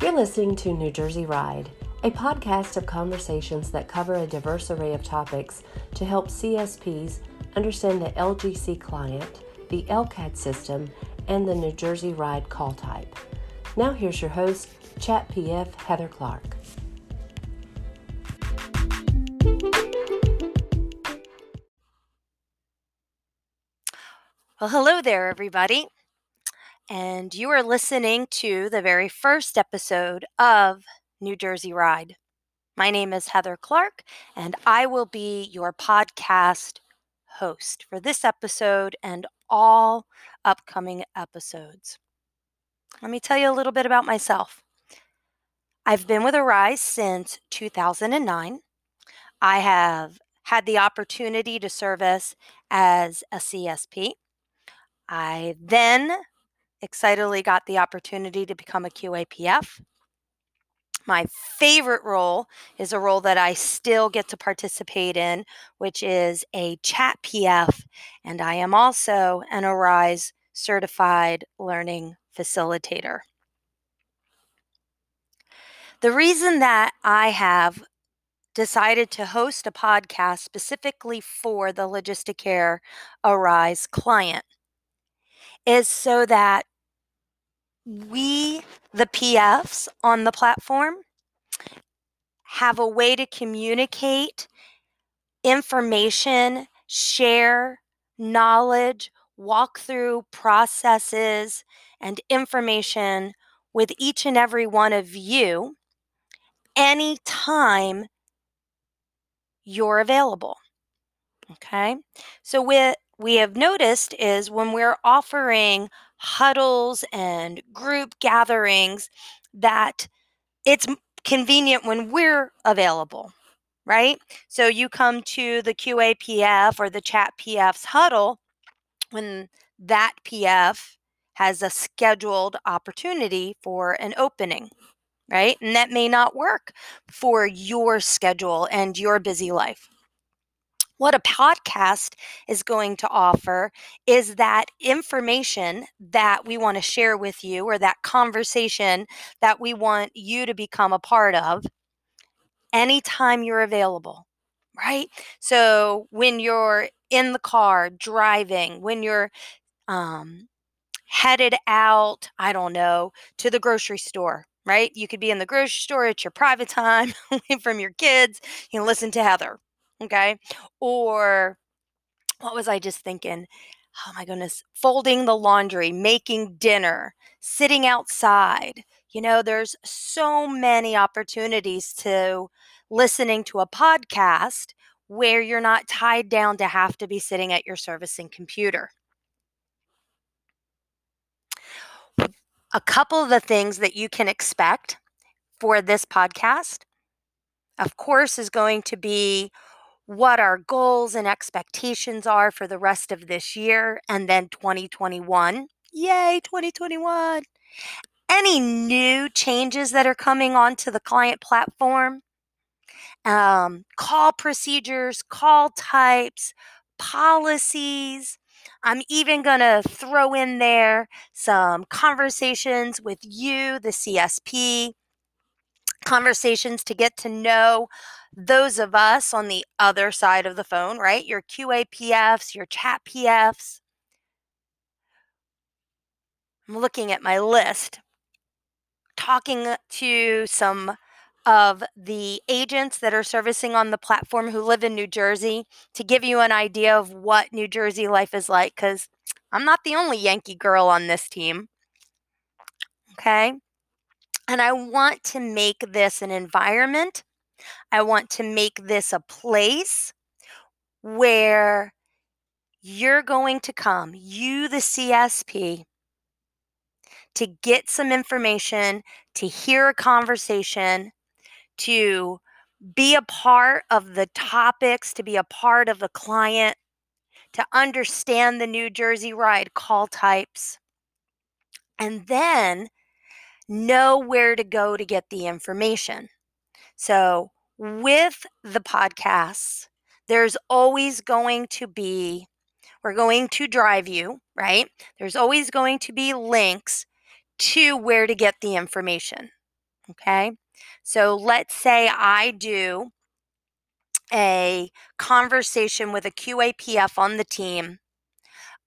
You're listening to New Jersey Ride, a podcast of conversations that cover a diverse array of topics to help CSPs understand the LGC client, the LCAD system, and the New Jersey Ride call type. Now, here's your host, Chat PF Heather Clark. Well, hello there, everybody. And you are listening to the very first episode of New Jersey Ride. My name is Heather Clark, and I will be your podcast host for this episode and all upcoming episodes. Let me tell you a little bit about myself. I've been with Arise since 2009. I have had the opportunity to service as a CSP I then excitedly got the opportunity to become a QAPF. My favorite role is a role that I still get to participate in, which is a chat PF, and I am also an Arise certified learning facilitator. The reason that I have decided to host a podcast specifically for the Logisticare Arise client is so that we, the PFs on the platform, have a way to communicate information, share knowledge, walk through processes and information with each and every one of you anytime you're available. Okay. So, with we have noticed is when we're offering huddles and group gatherings that it's convenient when we're available, right? So you come to the QAPF or the chat PF's huddle when that PF has a scheduled opportunity for an opening, right? And that may not work for your schedule and your busy life. What a podcast is going to offer is that information that we want to share with you, or that conversation that we want you to become a part of anytime you're available, right? So when you're in the car driving, when you're um, headed out, I don't know, to the grocery store, right? You could be in the grocery store at your private time from your kids. You can listen to Heather, Okay. Or what was I just thinking? Oh my goodness. Folding the laundry, making dinner, sitting outside. You know, there's so many opportunities to listening to a podcast where you're not tied down to have to be sitting at your servicing computer. A couple of the things that you can expect for this podcast, of course, is going to be what our goals and expectations are for the rest of this year and then 2021. Yay, 2021. Any new changes that are coming onto the client platform? Um, call procedures, call types, policies. I'm even going to throw in there some conversations with you, the CSP, conversations to get to know those of us on the other side of the phone, right? Your QAPFs, your chat PFs. I'm looking at my list, talking to some of the agents that are servicing on the platform who live in New Jersey to give you an idea of what New Jersey life is like because I'm not the only Yankee girl on this team. Okay. And I want to make this an environment. I want to make this a place where you're going to come, you, the CSP, to get some information, to hear a conversation, to be a part of the topics, to be a part of the client, to understand the New Jersey ride call types, and then know where to go to get the information. So, with the podcasts, there's always going to be, we're going to drive you, right? There's always going to be links to where to get the information. Okay. So let's say I do a conversation with a QAPF on the team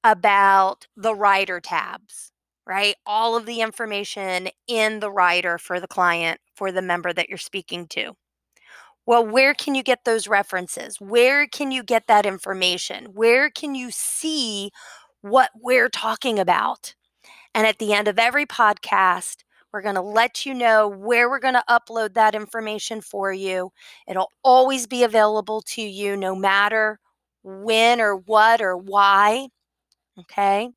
about the rider tabs, right? All of the information in the rider for the client, for the member that you're speaking to. Well, where can you get those references? Where can you get that information? Where can you see what we're talking about? And at the end of every podcast, we're going to let you know where we're going to upload that information for you. It'll always be available to you no matter when or what or why. Okay.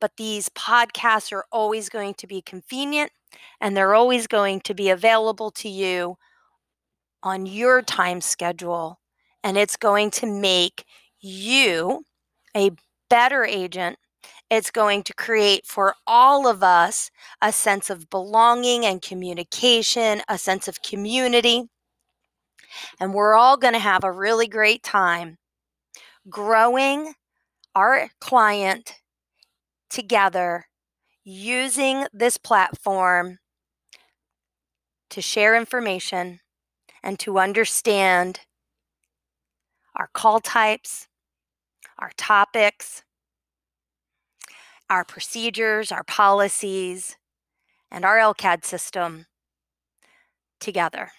But these podcasts are always going to be convenient and they're always going to be available to you on your time schedule. And it's going to make you a better agent. It's going to create for all of us a sense of belonging and communication, a sense of community. And we're all going to have a really great time growing our client together using this platform to share information and to understand our call types, our topics, our procedures, our policies, and our LCAD system together.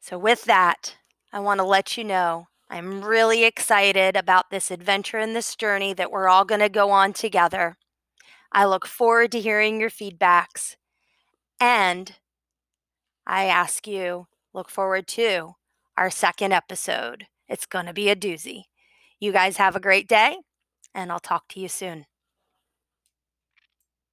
So, with that, I want to let you know I'm really excited about this adventure and this journey that we're all going to go on together. I look forward to hearing your feedbacks. And I ask you, look forward to our second episode. It's going to be a doozy. You guys have a great day, and I'll talk to you soon.